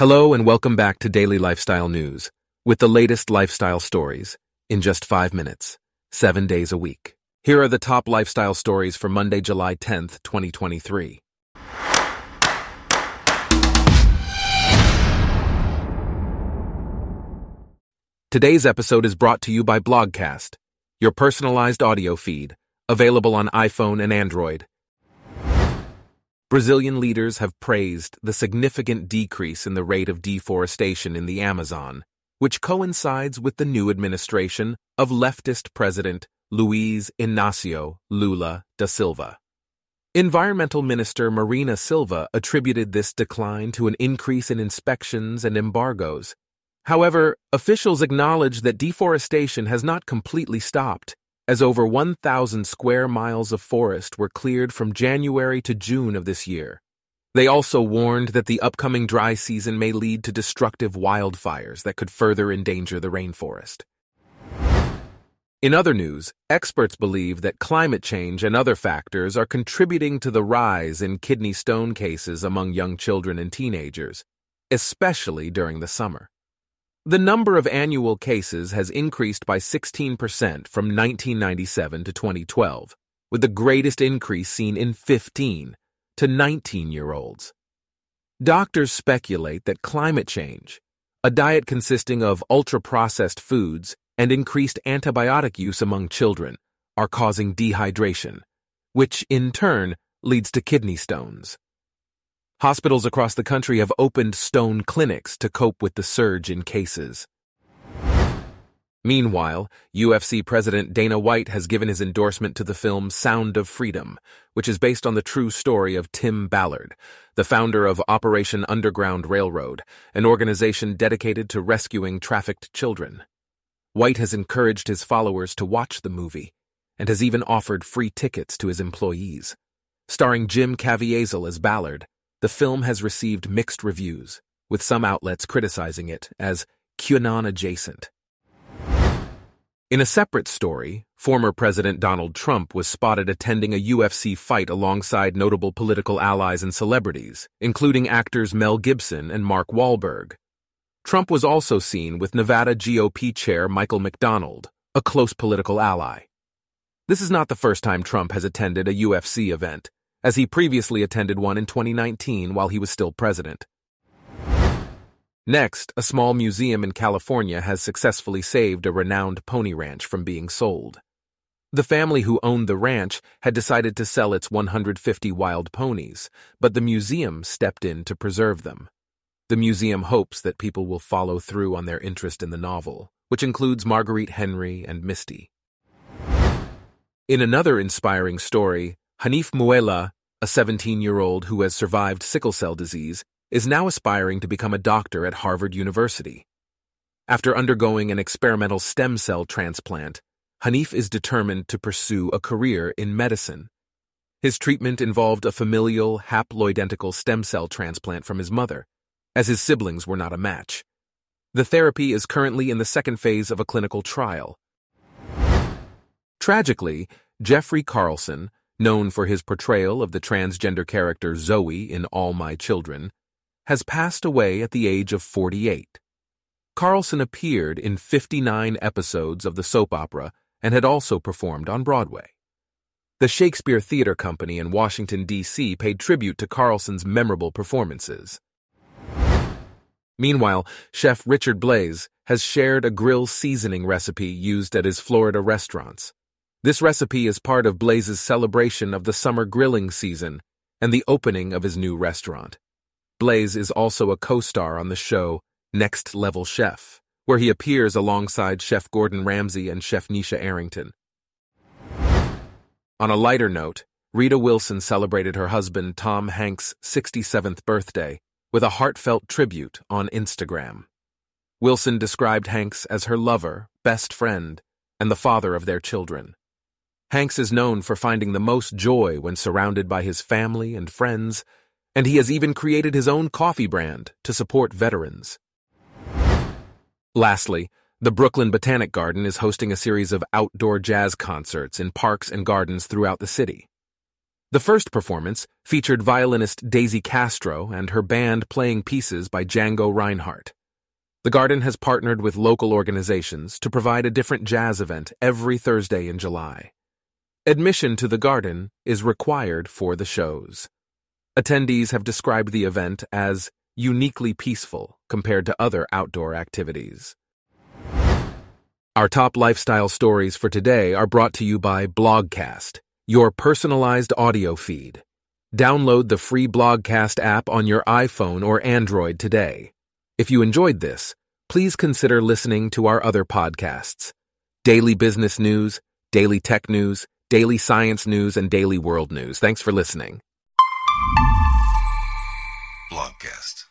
Hello and welcome back to Daily Lifestyle News with the latest lifestyle stories in just five minutes, seven days a week. Here are the top lifestyle stories for Monday, July 10th, 2023. Today's episode is brought to you by Blogcast, your personalized audio feed, available on iPhone and Android. Brazilian leaders have praised the significant decrease in the rate of deforestation in the Amazon, which coincides with the new administration of leftist President Luiz Inácio Lula da Silva. Environmental Minister Marina Silva attributed this decline to an increase in inspections and embargoes. However, officials acknowledge that deforestation has not completely stopped as over 1,000 square miles of forest were cleared from January to June of this year. They also warned that the upcoming dry season may lead to destructive wildfires that could further endanger the rainforest. In other news, experts believe that climate change and other factors are contributing to the rise in kidney stone cases among young children and teenagers, especially during the summer. The number of annual cases has increased by 16% from 1997 to 2012, with the greatest increase seen in 15 to 19 year olds. Doctors speculate that climate change, a diet consisting of ultra processed foods and increased antibiotic use among children, are causing dehydration, which in turn leads to kidney stones. Hospitals across the country have opened stone clinics to cope with the surge in cases. Meanwhile, UFC President Dana White has given his endorsement to the film Sound of Freedom, which is based on the true story of Tim Ballard, the founder of Operation Underground Railroad, an organization dedicated to rescuing trafficked children. White has encouraged his followers to watch the movie, and has even offered free tickets to his employees. Starring Jim Caviezel as Ballard, the film has received mixed reviews, with some outlets criticizing it as QAnon adjacent. In a separate story, former President Donald Trump was spotted attending a UFC fight alongside notable political allies and celebrities, including actors Mel Gibson and Mark Wahlberg. Trump was also seen with Nevada GOP chair Michael McDonald, a close political ally. This is not the first time Trump has attended a UFC event as he previously attended one in 2019 while he was still president. Next, a small museum in California has successfully saved a renowned pony ranch from being sold. The family who owned the ranch had decided to sell its 150 wild ponies, but the museum stepped in to preserve them. The museum hopes that people will follow through on their interest in the novel, which includes Marguerite Henry and Misty. In another inspiring story, Hanif Muela, a 17-year-old who has survived sickle cell disease, is now aspiring to become a doctor at Harvard University. After undergoing an experimental stem cell transplant, Hanif is determined to pursue a career in medicine. His treatment involved a familial haploidentical stem cell transplant from his mother, as his siblings were not a match. The therapy is currently in the second phase of a clinical trial. Tragically, Jeffrey Carlson, known for his portrayal of the transgender character Zoe in All My Children, has passed away at the age of 48. Carlson appeared in 59 episodes of the soap opera and had also performed on Broadway. The Shakespeare Theater Company in Washington, D.C. paid tribute to Carlson's memorable performances. Meanwhile, Chef Richard Blais has shared a grill seasoning recipe used at his Florida restaurants. This recipe is part of Blais's celebration of the summer grilling season and the opening of his new restaurant. Blaze is also a co-star on the show Next Level Chef, where he appears alongside Chef Gordon Ramsay and Chef Nyesha Arrington. On a lighter note, Rita Wilson celebrated her husband Tom Hanks' 67th birthday with a heartfelt tribute on Instagram. Wilson described Hanks as her lover, best friend, and the father of their children. Hanks is known for finding the most joy when surrounded by his family and friends, and he has even created his own coffee brand to support veterans. Lastly, the Brooklyn Botanic Garden is hosting a series of outdoor jazz concerts in parks and gardens throughout the city. The first performance featured violinist Daisy Castro and her band playing pieces by Django Reinhardt. The Garden has partnered with local organizations to provide a different jazz event every Thursday in July. Admission to the Garden is required for the shows. Attendees have described the event as uniquely peaceful compared to other outdoor activities. Our top lifestyle stories for today are brought to you by Blogcast, your personalized audio feed. Download the free Blogcast app on your iPhone or Android today. If you enjoyed this, please consider listening to our other podcasts Daily Business News, Daily Tech News, Daily Science News, and Daily World News. Thanks for listening. Blogcast.